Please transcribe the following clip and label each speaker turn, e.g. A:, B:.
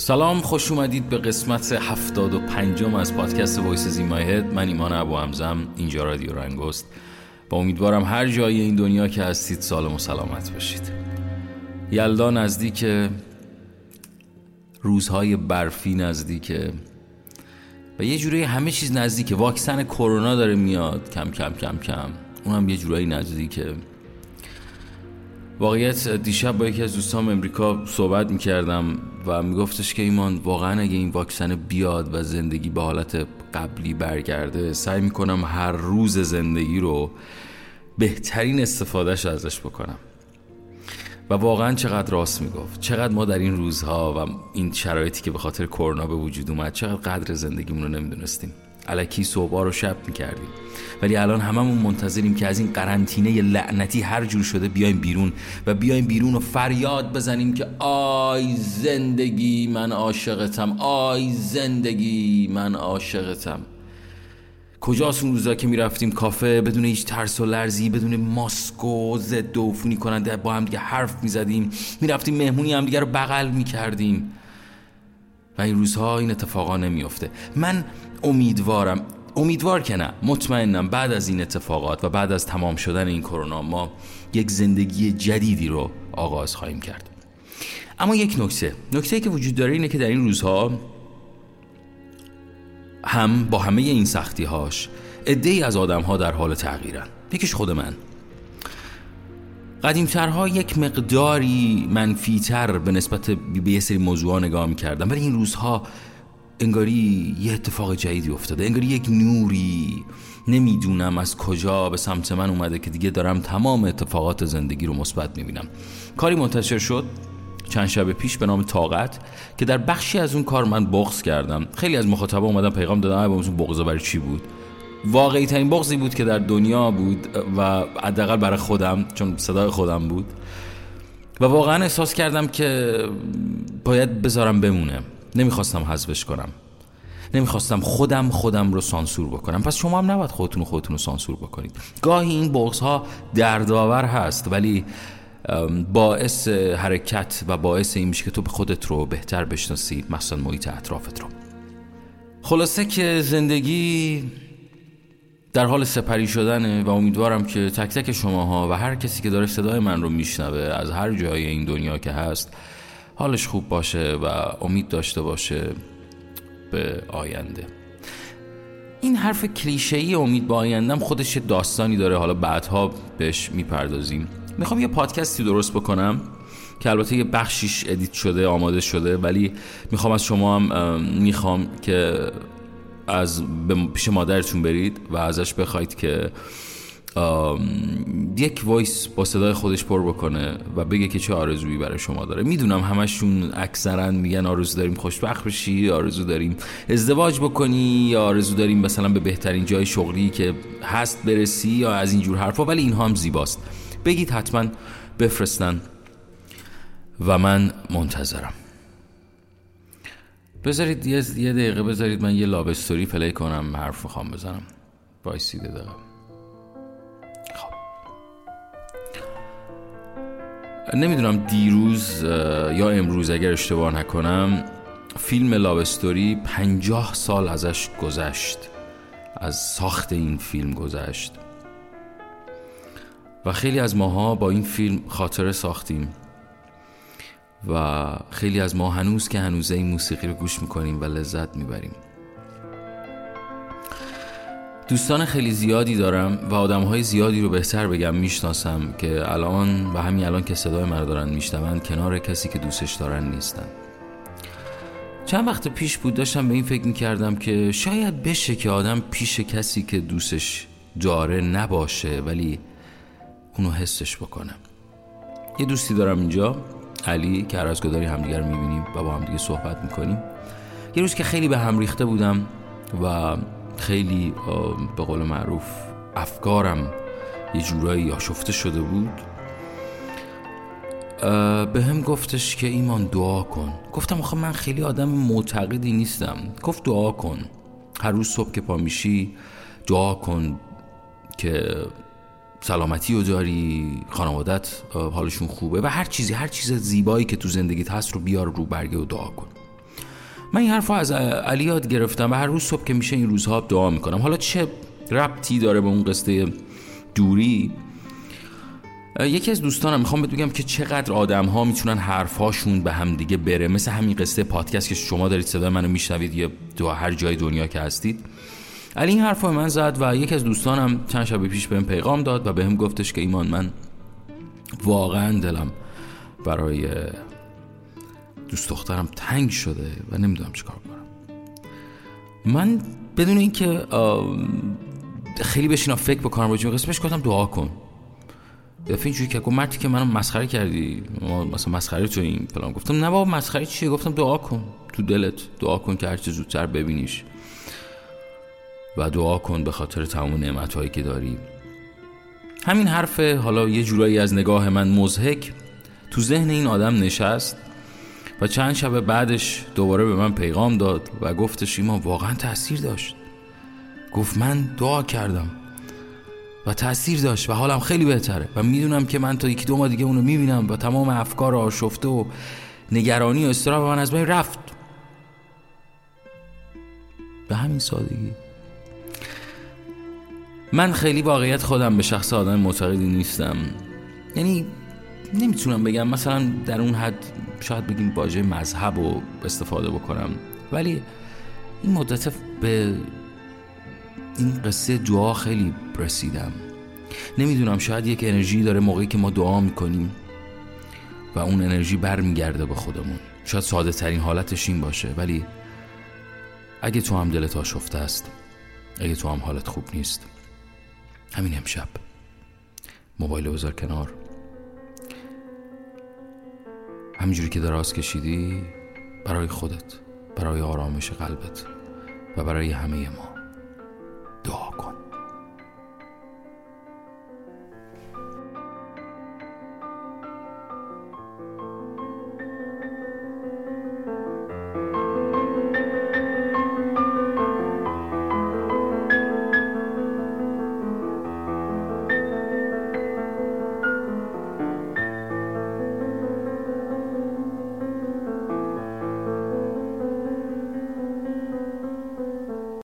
A: سلام خوش اومدید به قسمت هفتاد و پنجم از پادکست وایس زیمایهد. من ایمان ابو همزم اینجا رادیو رنگست با امیدوارم هر جای این دنیا که هستید سالم و سلامت باشید. یلدا نزدیک روزهای برفی نزدیکه و یه جورایی همه چیز نزدیکه واکسن کرونا داره میاد. کم کم کم کم. اونم یه جورایی نزدیکه واقعیت دیشب با یکی از دوستان امریکا صحبت می‌کردم و میگفتش که ایمان واقعا اگه این واکسن بیاد و زندگی به حالت قبلی برگرده سعی می‌کنم هر روز زندگی رو بهترین استفادهش ازش بکنم. و واقعا چقدر راست می‌گفت. چقدر ما در این روزها و این شرایطی که به خاطر کرونا به وجود اومد چقدر قدر زندگیمون رو نمی‌دونستیم. علکی صبح رو شب می‌کردیم. ولی الان هممون منتظریم که از این قرنطینه لعنتی هر جور شده بیایم بیرون و بیایم بیرون و فریاد بزنیم که آی زندگی من عاشقتم آی زندگی من عاشقتم. کجاست اون روزا که می‌رفتیم کافه بدون هیچ ترس و لرزی بدون ماسک و ضد عفونی کننده با هم دیگه حرف می‌زدیم. می‌رفتیم مهمونی هم دیگه رو بغل می‌کردیم. و این روزها این اتفاقا نمیافته. من امیدوارم. امیدوار که نه. مطمئنم بعد از این اتفاقات و بعد از تمام شدن این کرونا ما یک زندگی جدیدی رو آغاز خواهیم کرد. اما یک نکته. نکته که وجود داره اینه که در این روزها هم با همه این سختی هاش ای از آدم ها در حال تغییرن. یکیش خود من. قدیمترها یک مقداری منفیتر به نسبت به یه سری موضوع نگاه می‌کردم. ولی این روزها انگاری یه اتفاق جدیدی افتاده. انگاری یک نوری نمی‌دونم از کجا به سمت من اومده که دیگه دارم تمام اتفاقات زندگی رو مثبت می‌بینم. کاری منتشر شد چند شب پیش به نام طاقت که در بخشی از اون کار من بغض کردم. خیلی از مخاطبا اومدن پیغام دادن با اون بغض برای چی بود؟ واقعی ترین بغضی بود که در دنیا بود و حداقل برای خودم چون صدای خودم بود. و واقعا احساس کردم که باید بذارم بمونه. نمی‌خواستم حذفش کنم. نمی‌خواستم خودم خودم رو سانسور بکنم. پس شما هم نباید خودتون خودتون رو سانسور بکنید. گاهی این بغض ها دردآور هست ولی باعث حرکت و باعث این میشه که تو به خودت رو بهتر بشناسی مثلا محیط اطرافت رو. خلاصه که زندگی در حال سپری شدنه و امیدوارم که تک تک شماها و هر کسی که داره صدای من رو میشنوه از هر جای این دنیا که هست حالش خوب باشه و امید داشته باشه به آینده. این حرف کلیشه ای امید به آیندم خودش داستانی داره. حالا بعدها بهش می‌پردازیم. می‌خوام یه پادکستی درست بکنم که البته یه بخشیش ادیت شده آماده شده ولی می‌خوام از شما هم می‌خوام که از پیش مادرتون برید و ازش بخواید که یک voice با صدای خودش پر بکنه و بگه که چه آرزویی برای شما داره. می‌دونم همشون اکثرا میگن آرزو داریم خوشبخت بشی آرزو داریم ازدواج بکنی یا آرزو داریم مثلا به بهترین جای شغلی که هست برسی یا از اینجور حرفا ولی اینها هم زیباست. بگید حتما بفرستن و من منتظرم. بذارید یه دقیقه بذارید من یه love story play کنم حرف می‌خوام بزنم. وایسیده دقیقه. نمی‌دونم دیروز یا امروز اگر اشتباه نکنم فیلم لاوستوری پنجاه سال ازش گذشت. از ساخت این فیلم گذشت. و خیلی از ماها با این فیلم خاطره ساختیم. و خیلی از ما هنوز که هنوزه این موسیقی رو گوش می‌کنیم و لذت می‌بریم. دوستان خیلی زیادی دارم و آدم های زیادی رو بهتر بگم می‌شناسم که الان و همین الان که صدای من دارن میشنون کنار کسی که دوستش دارن نیستن. چند وقت پیش بود داشتم به این فکر می‌کردم که شاید بشه که آدم پیش کسی که دوستش داره نباشه ولی اونو حسش بکنه. یه دوستی دارم اینجا علی که از گداری همدیگر می‌بینیم و با همدیگه صحبت می‌کنیم. یه روز که خیلی به هم ریخته بودم و خیلی به قول معروف افکارم یه جورایی آشفته شده بود. به هم گفتش که ایمان دعا کن. گفتم آخه من خیلی آدم معتقدی نیستم. گفت دعا کن. هر روز صبح که پا میشی دعا کن که سلامتی رو داری خانوادت حالشون خوبه و هر چیزی هر چیز زیبایی که تو زندگیت هست رو بیار رو برگه و دعا کن. من این حرف از علی گرفتم و هر روز صبح که میشه این روزها دعا می‌کنم. حالا چه ربطی داره به اون قصه دوری؟ یکی از دوستانم می‌خوام بگم که چقدر آدم ها می‌تونن حرفهاشون به هم دیگه بره. مثل همین قصه پادکست که شما دارید صدای منو میشنوید یا دو هر جای دنیا که هستید. علی این حرف من زد و یکی از دوستانم چند شب پیش بهم پیغام داد و بهم گفتش که ایمان من واقعا دلم برای دوست دخترم تنگ شده و نمی‌دونم چیکار کنم. من بدون اینکه خیلی بشینم فکر بکنم راجع به قسمش گفتم دعا کن. دفعه اینجوری که گفت مردی که منو مسخره کردی ما مثلا مسخره تو این فلان. گفتم نه بابا مسخره چیه؟ گفتم دعا کن. تو دلت دعا کن که هرچه زودتر ببینیش. و دعا کن به خاطر تمام نعمت هایی که داری. همین حرف حالا یه جورایی از نگاه من مزهک تو ذهن این آدم نشست. و چند شب بعدش دوباره به من پیغام داد و گفتش ایما واقعا تاثیر داشت. گفت من دعا کردم و تاثیر داشت و حالم خیلی بهتره و می‌دونم که من تا یکی دو ماه دیگه اونو می‌بینم و تمام افکار آشفته و نگرانی و استراب من از بین رفت. به همین سادگی. من خیلی واقعیت خودم به شخص آدم معتقدی نیستم. یعنی نمی‌تونم بگم. مثلا در اون حد شاید بگیم واژه مذهب رو استفاده بکنم. ولی این مدت به این قصه دعا خیلی رسیدم. نمی‌دونم شاید یک انرژی داره موقعی که ما دعا می‌کنیم و اون انرژی برمیگرده به خودمون. شاید ساده ترین حالتش این باشه. ولی اگه تو هم دلت آشفته است اگه تو هم حالت خوب نیست همین امشب موبایل بذار کنار. همینجوری که دراز کشیدی برای خودت برای آرامش قلبت و برای همه ما.